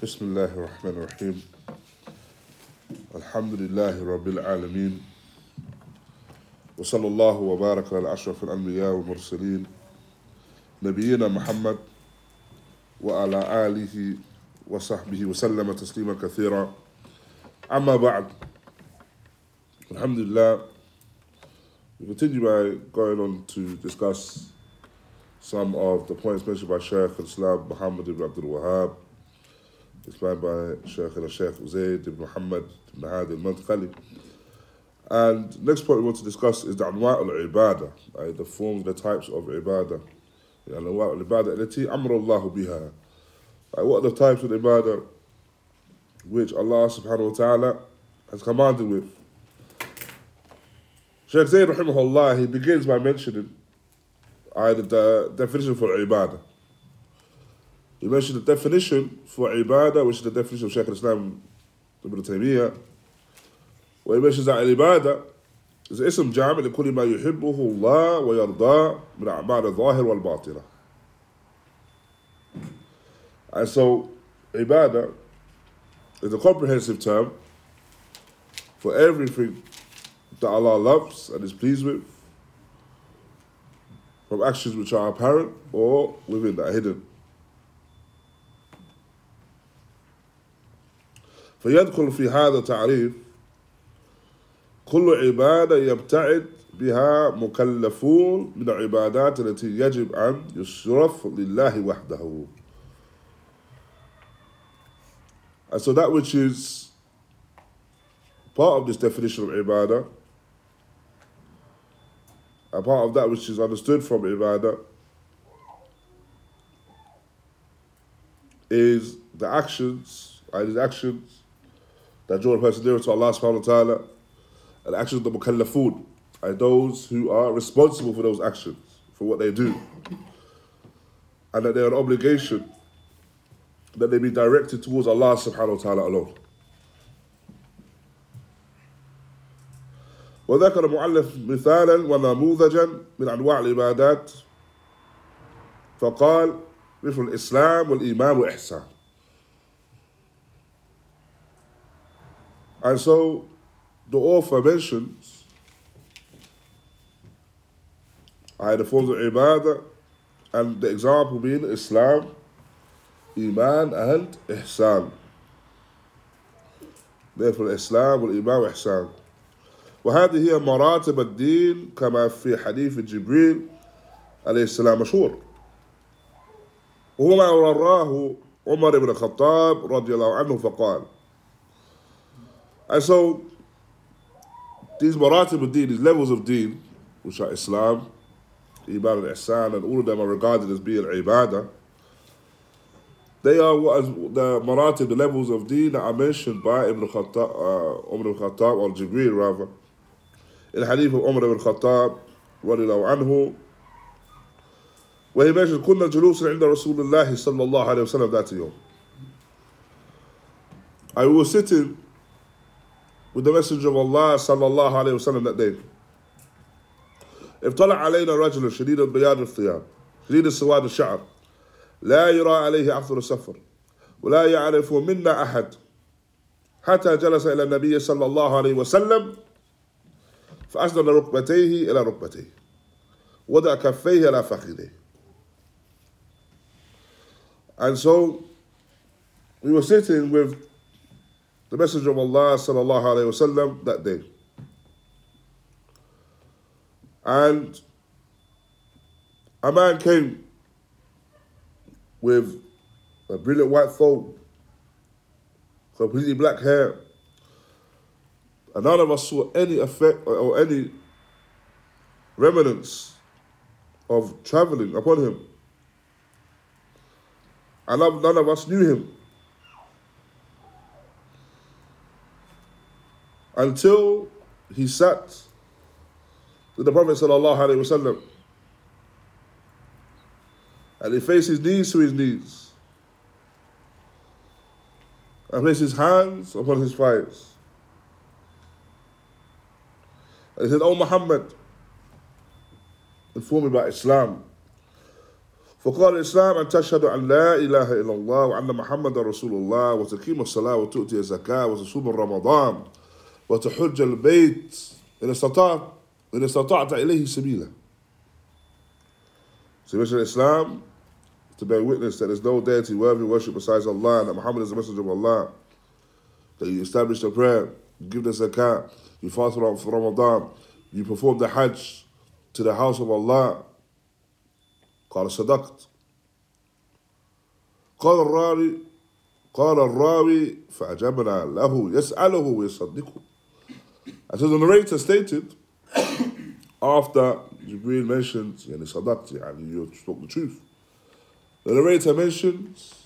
بسم الله الرحمن الرحيم. الحمد لله رب العالمين. وصلى الله وبارك على أشرف الأنبياء والمرسلين. نبينا محمد وعلى آله وصحبه وسلم تسليما كثيرا. أما بعد Alhamdulillah we continue by going on to discuss some of the points mentioned by Shaykh al-Islam Muhammad ibn Abdul Wahhab. explained by Shaykh al-Shaykh Zayd ibn Muhammad ibn Hadi al-Madkhali and next point we want to discuss is the anwa' al-ibadah uh, the forms, the types of ibadah الأنواع العبادة التي أمر الله بها like what are the types of ibadah which Allah subhanahu wa ta'ala has commanded with Shaykh Zayd rahimahullah he begins by mentioning uh, the, the definition for ibadah he mentioned the definition for ibadah which is the definition of Shaykh al-Islam Ibn Taymiyyah where he mentions that al-ibadah is اسم جامع لكل ما يحبه الله ويرضاه من أعمال الظاهر والباطنة. And so, ibadah is a comprehensive term for everything that Allah loves and is pleased with, from actions which are apparent or within that are hidden. فيدخل في هذا تعريف كل عبادة يبتعد بها مكلفون من العبادات التي يجب أن يصرف لله وحده. And so that which is part of this definition of ibadah, a part of that which is understood from ibadah, is the actions, and these actions that draw a person nearer to Allah subhanahu wa ta'ala, and actions of the mukallafun, and those who are responsible for those actions, for what they do. And that they are an obligation that they be directed towards Allah subhanahu wa ta'ala alone. وذكر المؤلف مثالا ونموذجا من انواع العبادات فقال مثل الاسلام والايمان والاحسان. And so the author mentions uh, the forms of ibadah and the example being Islam, Iman and Ihsan. Therefore Islam والإيمان والإحسان. وهذه هي مراتب الدين كما في حديث جبريل عليه السلام مشهور وهو ما وراه عمر بن الخطاب رضي الله عنه فقال And so these maratib of deen, these levels of deen, which are Islam, Iman and Ihsan, and all of them are regarded as being ibadah, they are what is the maratib, the levels of deen that are mentioned by Ibn Khattab, uh, Umar ibn Khattab, or Jibreel rather, in the hadith of Umar ibn Khattab, radiallahu anhu, where he mentions كنا جلوسا عند رسول الله صلى الله عليه وسلم ذات يوم. I was sitting with the Messenger of Allah الله عليه وسلم that day. اطلع علينا رجل شديد البياض الثياب شديد السواد الشعر. لا يرى عليه أثر السفر ولا يعرف منا أحد. حتى جلس إلى النبي صلى الله عليه وسلم فأسند ركبتيه إلى ركبتيه. وضع كفيه إلى فخذيه. And so we were sitting with the Messenger of Allah sallallahu alayhi wasallam that day. And a man came with a brilliant white thobe, completely black hair. And none of us saw any effect or any remnants of traveling upon him. And none of us knew him. Until he sat with the Prophet sallallahu alaihi wasallam, and he faced his knees to his knees, and placed his hands upon his thighs. And he said, "O Muhammad, inform me about Islam." فقال الإسلام أن تشهد أن لا إله إلا الله وأن محمد رسول الله وتقيم الصلاة وتؤتي الزكاة وتصوم رمضان وتحج البيت إن استطعت إن استطعت إليه سبيلا. So you Islam to bear witness that there's no deity worthy of worship besides Allah and that Muhammad is the messenger of Allah. That you establish the prayer, you give the zakat, you fast for Ramadan, you perform the Hajj to the house of Allah. قال صدقت قال الراوي قال الراوي فأجبنا له يسأله ويصدقه As the narrator stated, after Jibreel mentioned, يعني صدقت يعني you spoke the truth. The narrator mentions,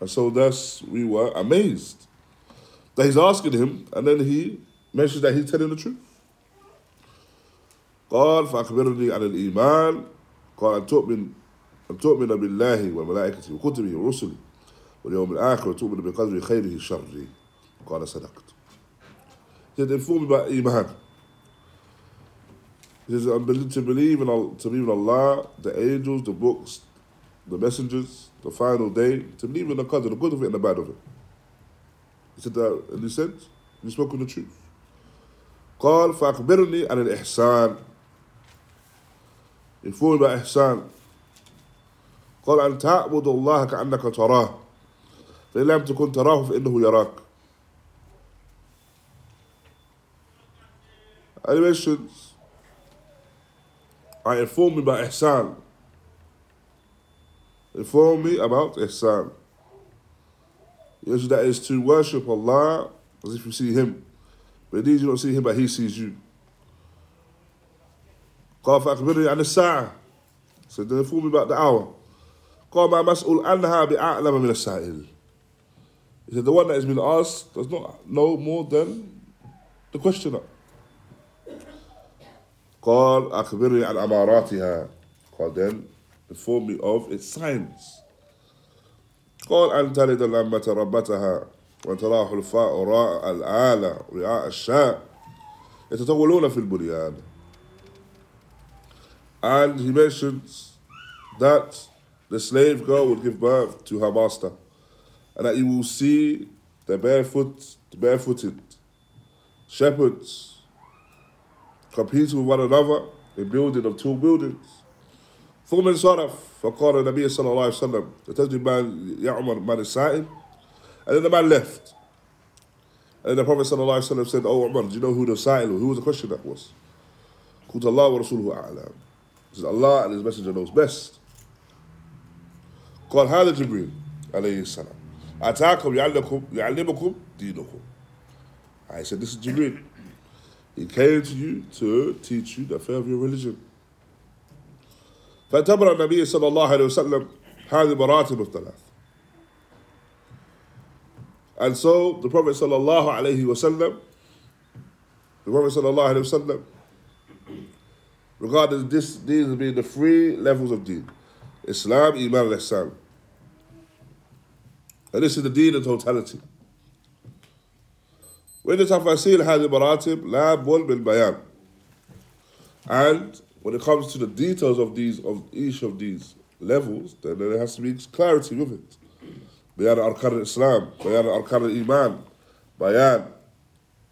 and so thus we were amazed that he's asking him, and then he mentions that he's telling the truth. قال فأخبرني عن الإيمان قال أن تؤمن أن تؤمن بالله وملائكته وكتبه ورسله واليوم الآخر وتؤمن بقدر خيره شره قال صدقت Said, inform me about Iman. He says, to believe, in, to believe in Allah, the angels, the books, the messengers, the final day, to believe in the qadr, the good of it and the bad of it. He said that, and he said, you spoke the truth. قال فأخبرني عن الإحسان inform me إحسان قال أن تعبد الله كأنك تراه فإن لم تكن تراه فإنه يراك Animations I inform me about Ihsan. Inform me about Ihsan. Yes, that is to worship Allah as if you see Him. But indeed you don't see Him, but He sees you. قال فأخبرني عن الساعة. So then inform me about the hour. قال ما مسؤول عنها بأعلم من السائل. He said the one that has been asked does not know more than the questioner. قال أخبرني عن أماراتها قال then inform me of its signs قال أن تلد الأمة ربتها وأن ترى حلفاء راء الآلة رعاء الشاء يتطولون في البنيان and he mentions that the slave girl would give birth to her master and that you will see the barefoot the barefooted shepherds competing with one another in building of two buildings. ثم انصرف فقال النبي صلى الله عليه وسلم تجد من يعمر من السائل and then the man left and then the Prophet صلى الله عليه وسلم said oh Umar do you know who the sa'il who was the question that was قلت الله ورسوله أعلم he said Allah and his messenger knows best قال هذا جبريل عليه السلام أتاكم يعلمكم يعلمكم دينكم I said this is Jibril he came to you to teach you the affair of your religion. فاعتبر النبي صلى الله عليه وسلم هذه مراتب الثلاث. And so the Prophet صلى الله عليه وسلم, the Prophet صلى الله عليه وسلم, regarded this, these as being the three levels of deen. Islam, Iman, and Ihsan. And this is the deen in totality. وإن تفاصيل هذه المراتب لا بد بالبيان and when it comes to the details of these of each of these levels then there has to be clarity with it بيان أركان الإسلام بيان أركان الإيمان بيان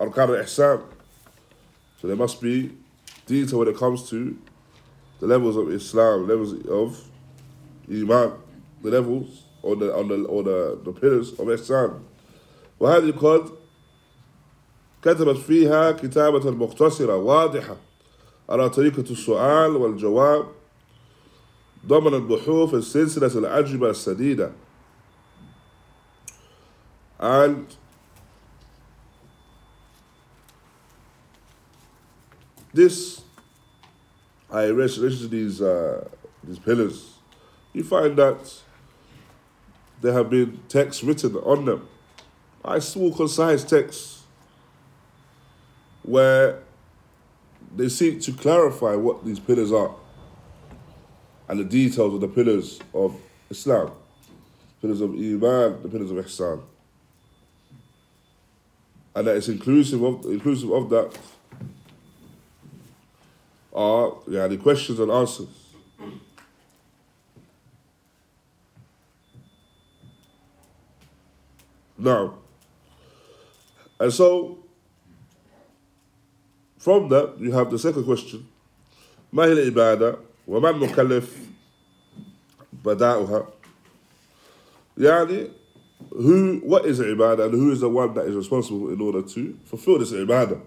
أركان الإحسان so there must be detail when it comes to the levels of Islam levels of Iman the levels or the, on the, or the, the pillars of Ihsan وهذه قد كتبت فيها كتابة مختصرة واضحة على طريقة السؤال والجواب ضمن البحوث السلسلة الأجوبة السديدة and this I read to these uh, these pillars you find that there have been texts written on them I small concise texts where they seek to clarify what these pillars are and the details of the pillars of Islam, pillars of Iman, the pillars of Ihsan. And that it's inclusive of inclusive of that are yeah, the questions and answers. Now, and so from that you have the second question ما هي العبادة وما المكلف بداؤها يعني who what is ibadah and who is the one that is responsible in order to fulfill this ibadah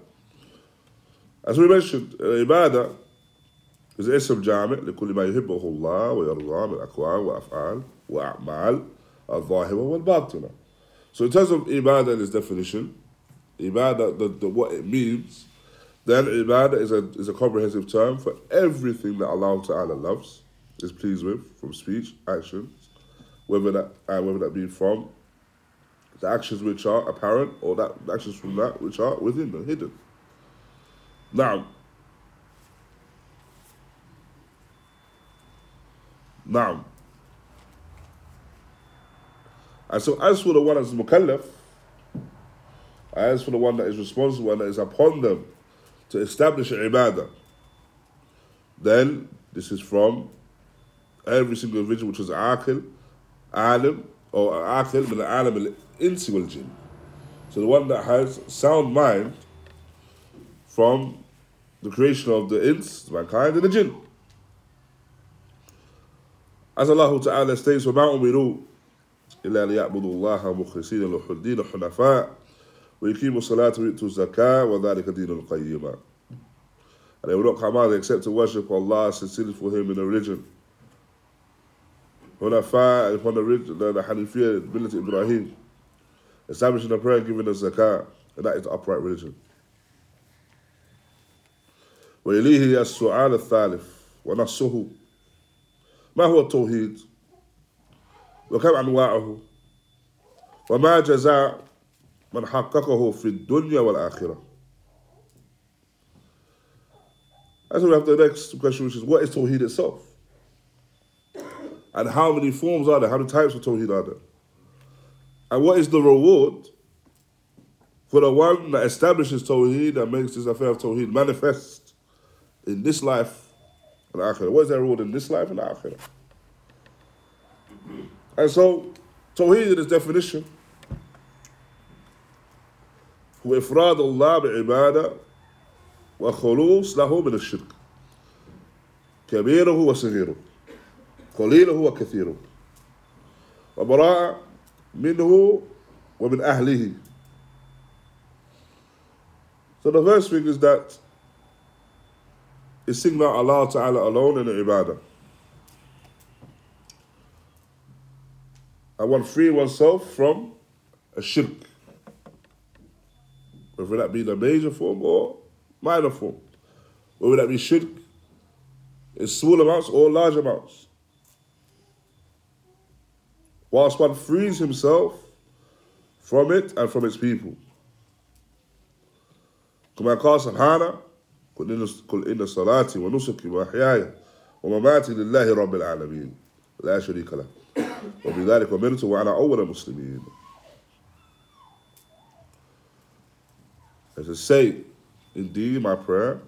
as we mentioned ibadah is اسم جامع لكل ما يحبه الله ويرضاه من أقوال وأفعال وأعمال الظاهرة والباطنة so in terms of ibadah and its definition ibadah the, the, what it means then ibadah is a, is a comprehensive term for everything that Allah Ta'ala loves is pleased with from speech actions whether that uh, whether that be from the actions which are apparent or that actions from that which are within the hidden. Now, now, and so as for the one that's mukallaf, as for the one that is responsible and that is upon them to establish ibadah, then this is from every single individual which is aqil, alim, or aqil min alim al-insi wal jinn. So the one that has sound mind from the creation of the ins, mankind, and the jinn. As Allah Ta'ala states, وَمَا أُمِرُوا إِلَّا لِيَعْبُدُوا اللَّهَ مُخْلِصِينَ لَهُ الدِّينَ حُنَفَاءَ وَيُقِيمُوا الصَّلَاةَ وَيُؤْتُوا الزَّكَاةَ وَذَلِكَ دِينُ الْقَيِّمَةِ And they will not come out except to worship Allah sincerely for Him in a religion. Hunafa, upon the, the, the Hanifiya, ability Ibrahim, establishing the prayer, giving the zakah, and that is the upright religion. وإليه السؤال الثالث ونصه ما هو التوحيد وكم أنواعه وما جزاء من حققه في الدنيا والآخرة As we have the next question, which is what is Tawheed itself? And how many forms are there? How many types of Tawheed are there? And what is the reward for the one that establishes Tawheed and makes this affair of Tawheed manifest in this life and Akhirah? What is their reward in this life and Akhirah? And so, Tawheed in its definition هو إفراد الله بعبادة وخلوص له من الشرك كبيره وصغيره قليله وكثيره وبراء منه ومن أهله So the first thing is that is single Allah Ta'ala alone in ibadah. I want free oneself from a shirk. Whether that be the major form or minor form. Whether that be shirk in small amounts or large amounts. Whilst one frees himself from it and from its people. كما قال سبحانه قل إن صلاتي ونسكي ومحياي ومماتي لله رب العالمين لا شريك له وبذلك أمرت وأنا أول المسلمين As I say, indeed my prayer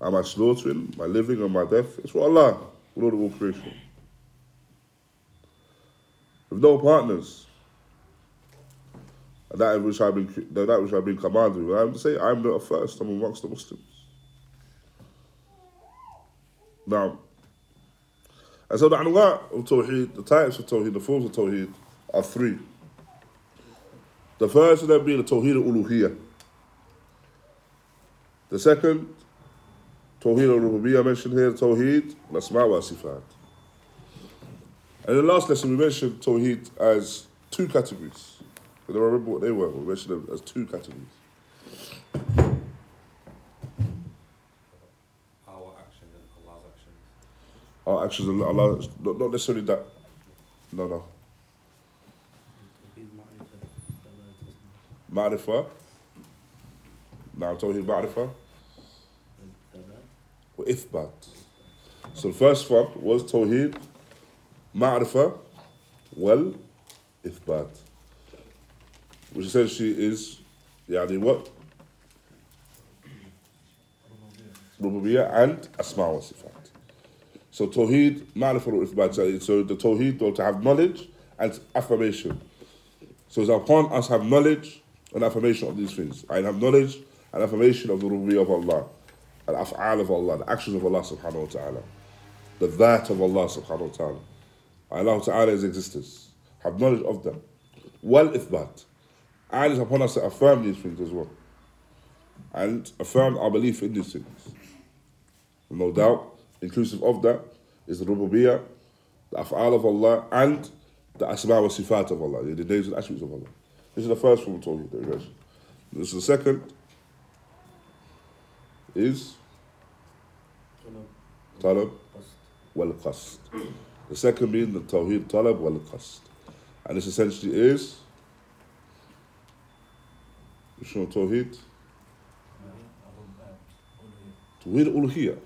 and my slaughtering, my living and my death is for Allah, Lord of all creation. With no partners. And that which I've been that which I've been commanded. I have to say I'm the first, I'm amongst the Muslims. Now, and so the anwa of Tawheed, the types of Tawheed, the forms of Tawheed are three. The first of them being the Tawheed al Uluhiyah. The second, Tawheed al Rububiyyah mentioned here, Tawheed al Asma wa Sifat. And in the last lesson, we mentioned Tawheed as two categories. I don't remember what they were. We mentioned them as two categories. Our actions and Allah's actions. Our actions, and Allah, not, not necessarily that. No, no. Ma'rifah. Now, Tawheed Ma'rifah. Or Ithbat. So the first one was Tawheed Ma'rifah wal Ithbat. Which essentially is, يعني what? Rububiyyah and Asma wa Sifat. So Tawheed, Ma'rifah or Ithbat. So- So the Tawheed, or to have knowledge and affirmation. So it's upon us have knowledge and affirmation of these things. I have knowledge and affirmation of the rububiyyah of Allah, and af'al of Allah, the actions of Allah subhanahu wa ta'ala, the that of Allah subhanahu wa ta'ala. I Allah ta'ala's existence. Have knowledge of them. Well ithbat. And it's upon us to affirm these things as well. And affirm our belief in these things. No doubt, inclusive of that is the rububiyyah, the af'al of Allah, and the asma wa sifat of Allah, the names and attributes of Allah. This is the first form of Tawheed we mentioned. This is the second, is talab wal qasd. The second being the Tawheed talab wal qasd. And this essentially is which one Tawheed? Tawheed al-Uluhiyah.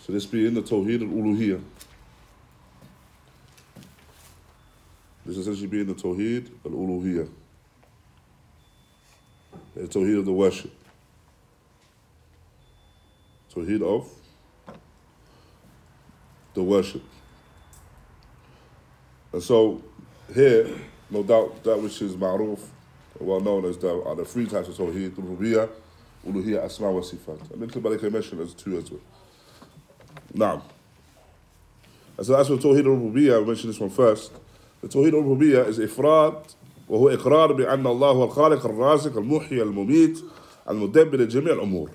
So this being the Tawheed al-Uluhiyah. This essentially being the Tawheed al-Uluhiyah. The Tawheed of the worship. Tawheed of the worship. And so here, no doubt, that which is ma'ruf, well known as the, are the three types of Tawheed, Rububiyyah, Uluhiyah, Asma wa Sifat. And then Malik mentioned as two as well. Now, and so that's what Tawheed al-Rububiyyah, I mentioned this one first. Tawheed al-Rububiyyah is إفراد وهو إقرار بأن الله هو الخالق الرازق المحيي المميت المدبر لجميع الأمور.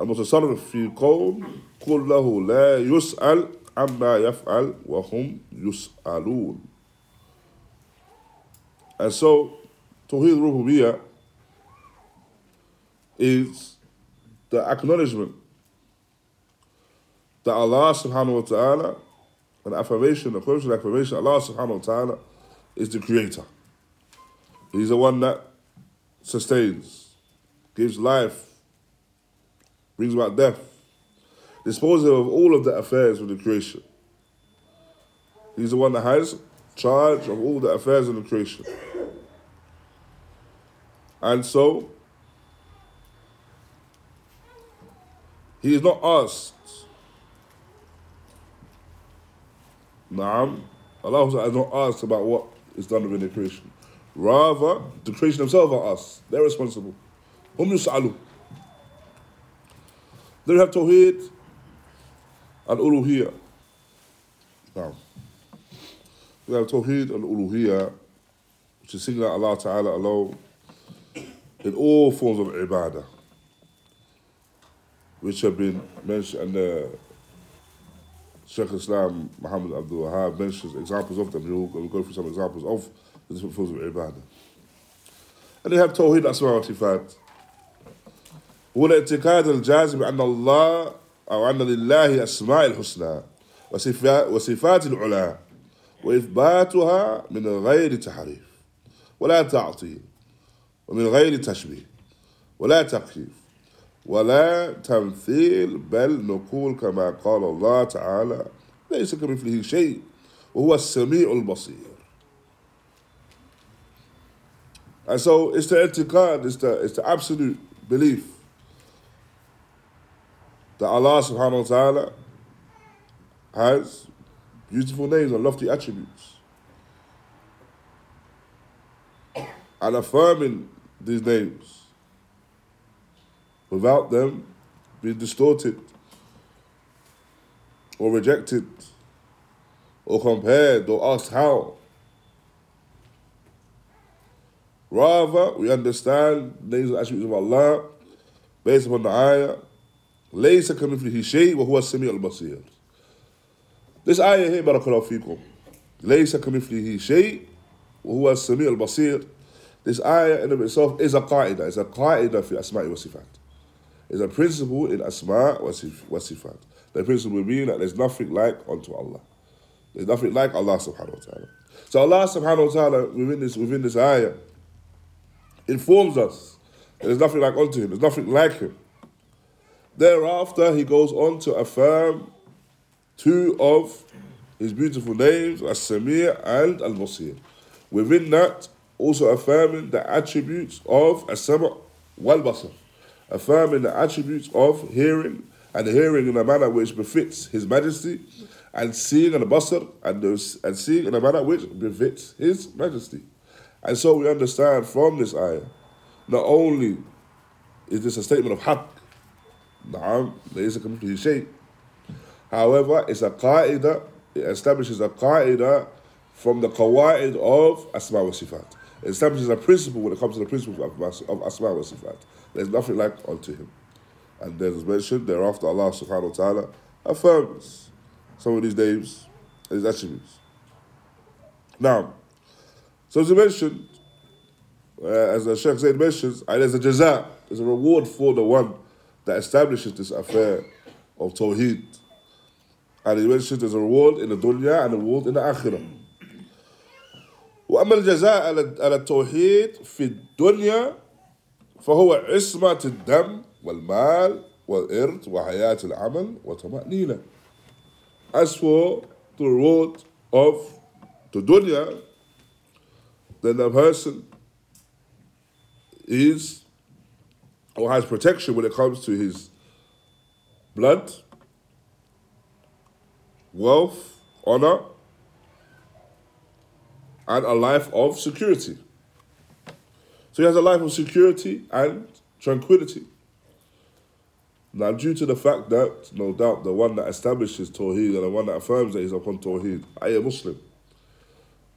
المتصرف في كون كله لا يسأل عما يفعل وهم يسألون. And so, Tawheed Rububiyyah is the acknowledgement that Allah subhanahu wa ta'ala, an affirmation, a personal affirmation, Allah subhanahu wa ta'ala is the creator. He's the one that sustains, gives life, brings about death, disposes of all of the affairs of the creation. He's the one that has charge of all the affairs of the creation. And so, he is not asked. Naam. Allah is not asked about what is done within the creation. Rather, the creation themselves are us. They're responsible. Hum yus'alu. They have Tawheed and Uluhiyah. Now, we have Tawheed and Uluhiyah, which is singing Allah Ta'ala alone in all forms of ibadah, which have been mentioned, and uh, Sheikh Islam Muhammad Abdul Wahab mentions examples of them. We'll, we'll go through some examples of the different forms of ibadah. And they have Tawheed Asma wa Sifat. هو الاعتقاد الجازم بأن الله أو أن لله أسماء الحسنى وصفات, العلا وإثباتها من غير تحريف ولا تعطيل ومن غير تشبيه ولا تكييف ولا تمثيل بل نقول كما قال الله تعالى ليس كمثله شيء وهو السميع البصير And so it's the etiqad, it's the, it's the absolute belief that Allah subhanahu wa ta'ala has beautiful names and lofty attributes. And affirming these names without them being distorted or rejected or compared or asked how. Rather, we understand the names and attributes of Allah based upon the ayah. ليس كمثله شيء وهو السميع البصير. This ayah here, بارك الله فيكم. ليس كمثله شيء وهو السميع البصير. This ayah in of itself is a qaida. It's a qaida في أسماء وصفات. It's a principle in asma wa sifat. The principle being that there's nothing like unto Allah. There's nothing like Allah subhanahu wa ta'ala. So Allah subhanahu wa ta'ala within this within this ayah informs us that there's nothing like unto him, there's nothing like him. Thereafter he goes on to affirm two of his beautiful names, As-Sami' and Al-Basir. Within that, also affirming the attributes of As-Sama' wal-Basar affirming the attributes of hearing and hearing in a manner which befits His Majesty, and seeing basar and, and seeing in a manner which befits His Majesty. And so we understand from this ayah, not only is this a statement of haqq, na'am, there is a complete shape. However, it's a qa'idah, it establishes a qa'idah from the qawaid of asma wa sifat. It establishes a principle when it comes to the principle of, of asma wa sifat. There's nothing like unto him. And there's mentioned thereafter Allah subhanahu wa ta'ala affirms some of these names and his attributes. Now, so as you mentioned, uh, as the Sheikh Zayd mentions, uh, there's a jaza, there's a reward for the one that establishes this affair of Tawheed. And he mentions there's a reward in the dunya and a reward in the akhirah. وأما الجزاء على على التوحيد في الدنيا فهو عصمة الدم والمال والإرث وحياة العمل وطمأنينة. As for the reward of the dunya, then the person is or has protection when it comes to his blood, wealth, honor, and a life of security. So he has a life of security and tranquility. Now, due to the fact that, no doubt, the one that establishes Tawheed and the one that affirms that he's upon Tawheed, I am Muslim,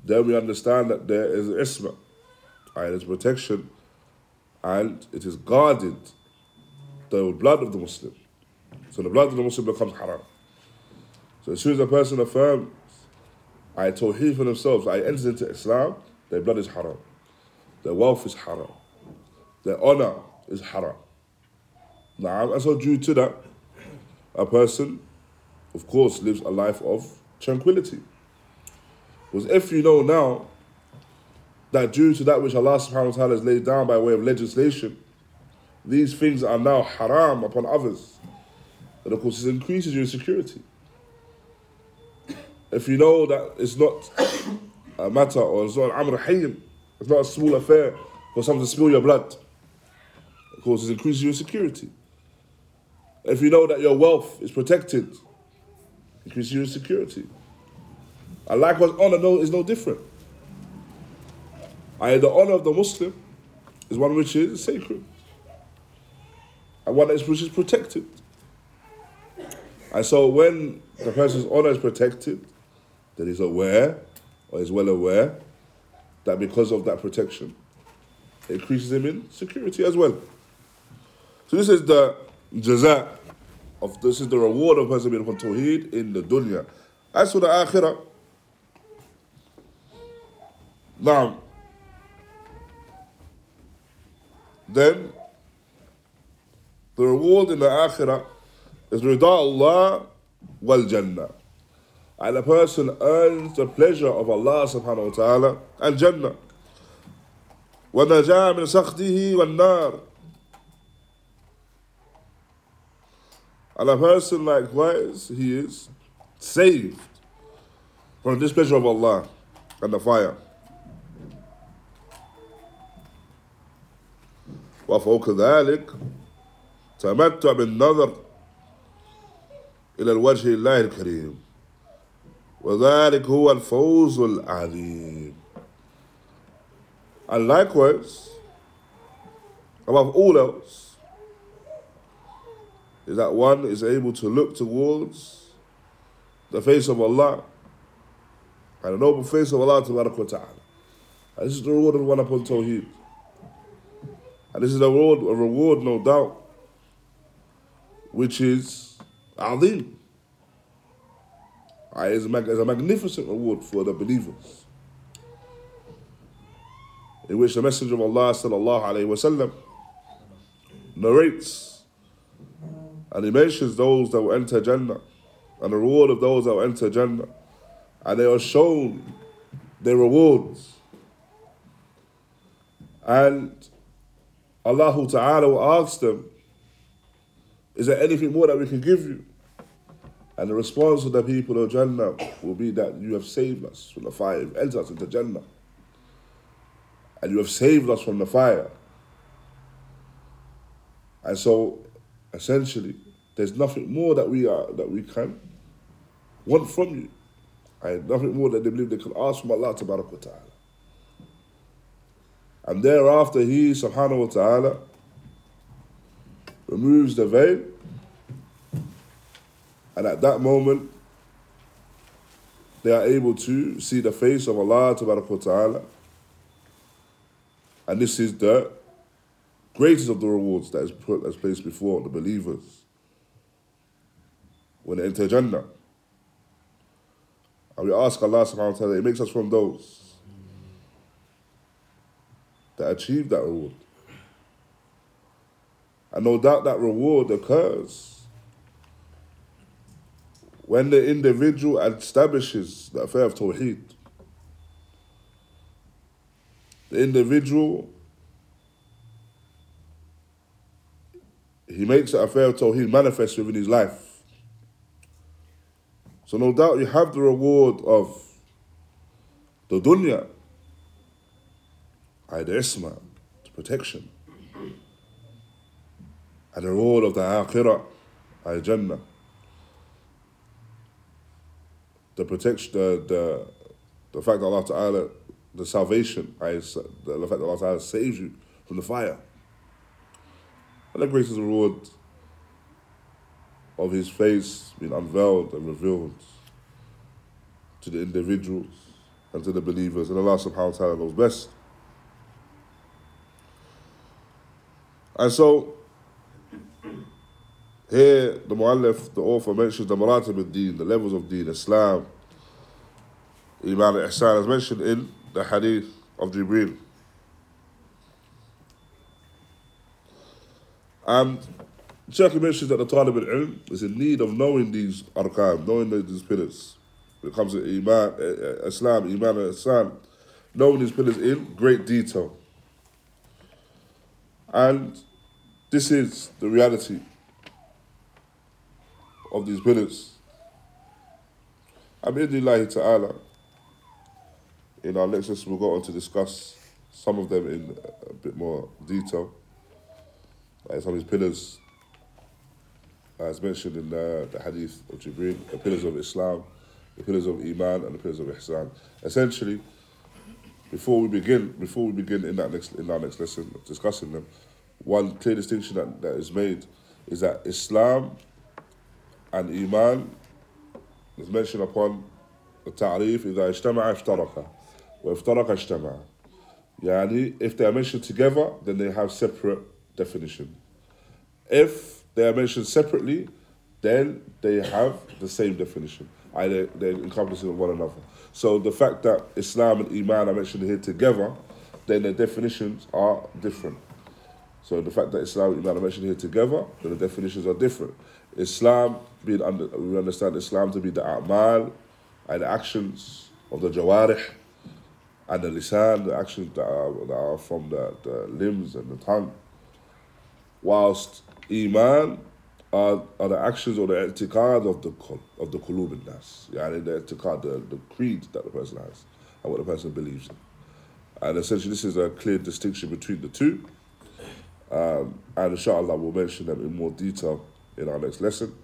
then we understand that there is isma, and there's protection, and it is guarded, the blood of the Muslim. So the blood of the Muslim becomes haram. So as soon as a person affirms, I Tawheed for themselves, I enters into Islam, their blood is haram. Their wealth is haram. Their honor is haram. Now, and so due to that, a person, of course, lives a life of tranquility. Because if you know now that due to that which Allah subhanahu wa ta'ala has laid down by way of legislation, these things are now haram upon others, then of course it increases your security. If you know that it's not a matter or it's not an amr it's not a small affair for someone to spill your blood, of course it increases your security. If you know that your wealth is protected, increases your security. And likewise, honor no, is no different. I, the honor of the Muslim is one which is sacred, and one which is protected. And so, when the person's honor is protected, then he's aware, or is well aware, that because of that protection, it increases him in security as well. So this is the jaza of this is the reward of person being tawheed in the dunya. As for the akhirah, now then the reward in the akhirah is rida Allah wal jannah. And a person earns the pleasure of Allah subhanahu wa ta'ala and Jannah. وَنَجَى مِنْ سَخْطِهِ وَالنَّارِ And a person likewise, he is saved from the displeasure of Allah and the fire. وفوق ذلك تمتع بالنظر إلى الوجه الله الكريم وذلك هو الفوز العظيم And likewise, above all else, is that one is able to look towards the face of Allah and the noble face of Allah Tabaraka wa ta'ala. And this is the reward of one upon Tawheed. And this is a reward, a reward, no doubt, which is Azim. uh, It's a, it's a magnificent reward for the believers. In which the Messenger of Allah sallallahu narrates and he mentions those that will enter Jannah and the reward of those that will enter Jannah. And they are shown their rewards. And Allah Ta'ala will ask them, Is there anything more that we can give you? And the response of the people of Jannah will be that you have saved us from the fire, you've entered us into Jannah. And you have saved us from the fire. And so essentially, there's nothing more that we are that we can want from you. And nothing more that they believe they can ask from Allah Ta'ala. And thereafter, He subhanahu wa ta'ala removes the veil. And at that moment, they are able to see the face of Allah ta'ala. And this is the greatest of the rewards that is put as placed before the believers when they enter Jannah. And we ask Allah subhanahu wa ta'ala, it makes us from those that achieve that reward. And no doubt that reward occurs when the individual establishes the affair of Tawheed. The individual, he makes the affair of Tawheed manifest within his life. So no doubt you have the reward of the dunya, the isma, the protection, and the reward of the akhirah, ay jannah, the protection, the, the, the fact that Allah Ta'ala, the salvation, the, the fact that Allah Ta'ala saves you from the fire. And the greatest reward of his face being unveiled and revealed to the individuals and to the believers. And Allah subhanahu wa ta'ala knows best. And so, here the Mu'allif, the author, mentions the maratib of deen, the levels of deen, Islam, Iman al Ihsan, as mentioned in the hadith of Jibreel. And Shaykh mentions that the Talib al-Ilm is in need of knowing these arkan, knowing these pillars. When it comes to Iman, uh, Islam, Iman Islam, knowing these pillars in great detail. And this is the reality of these pillars. Abidillah ta'ala, in our next lesson, we'll go on to discuss some of them in a bit more detail. Like some of these pillars as mentioned in the, the hadith of Jibreel, the pillars of Islam, the pillars of Iman, and the pillars of Ihsan. Essentially, before we begin, before we begin in that next in our next lesson discussing them, one clear distinction that, that is made is that Islam and Iman is mentioned upon ta'rif إذا اجتمع افترق وافترق اجتمع يعني if they are mentioned together then they have separate definition if they are mentioned separately, then they have the same definition. Either they're encompassing one another. So the fact that Islam and Iman are mentioned here together, then the definitions are different. So the fact that Islam and Iman are mentioned here together, the definitions are different. Islam, being under, we understand Islam to be the a'mal and the actions of the jawarih and the lisan, the actions that are, that are from the, the limbs and the tongue. Whilst Iman are, are the actions or the i'tiqad of the of the qulub in nas. Yani the i'tiqad, the, the creed that the person has and what the person believes in. And essentially this is a clear distinction between the two. Um, and inshallah, we'll mention them in more detail in our next lesson.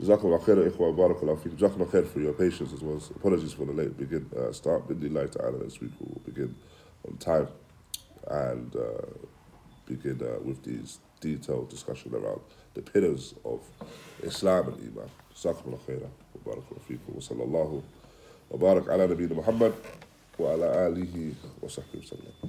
Jazakallah khair, ikhwa, barakallah fiqh. Jazakallah khair for your patience as well. As apologies for the late begin uh, start. Bidillahi ta'ala, next week we will begin on time and uh, begin uh, with these detailed discussion around the pillars of Islam and Iman. Jazakallah khair, barakallah fiqh. Wa sallallahu wa barak ala nabina Muhammad wa ala alihi wa sahbihi wa sallam.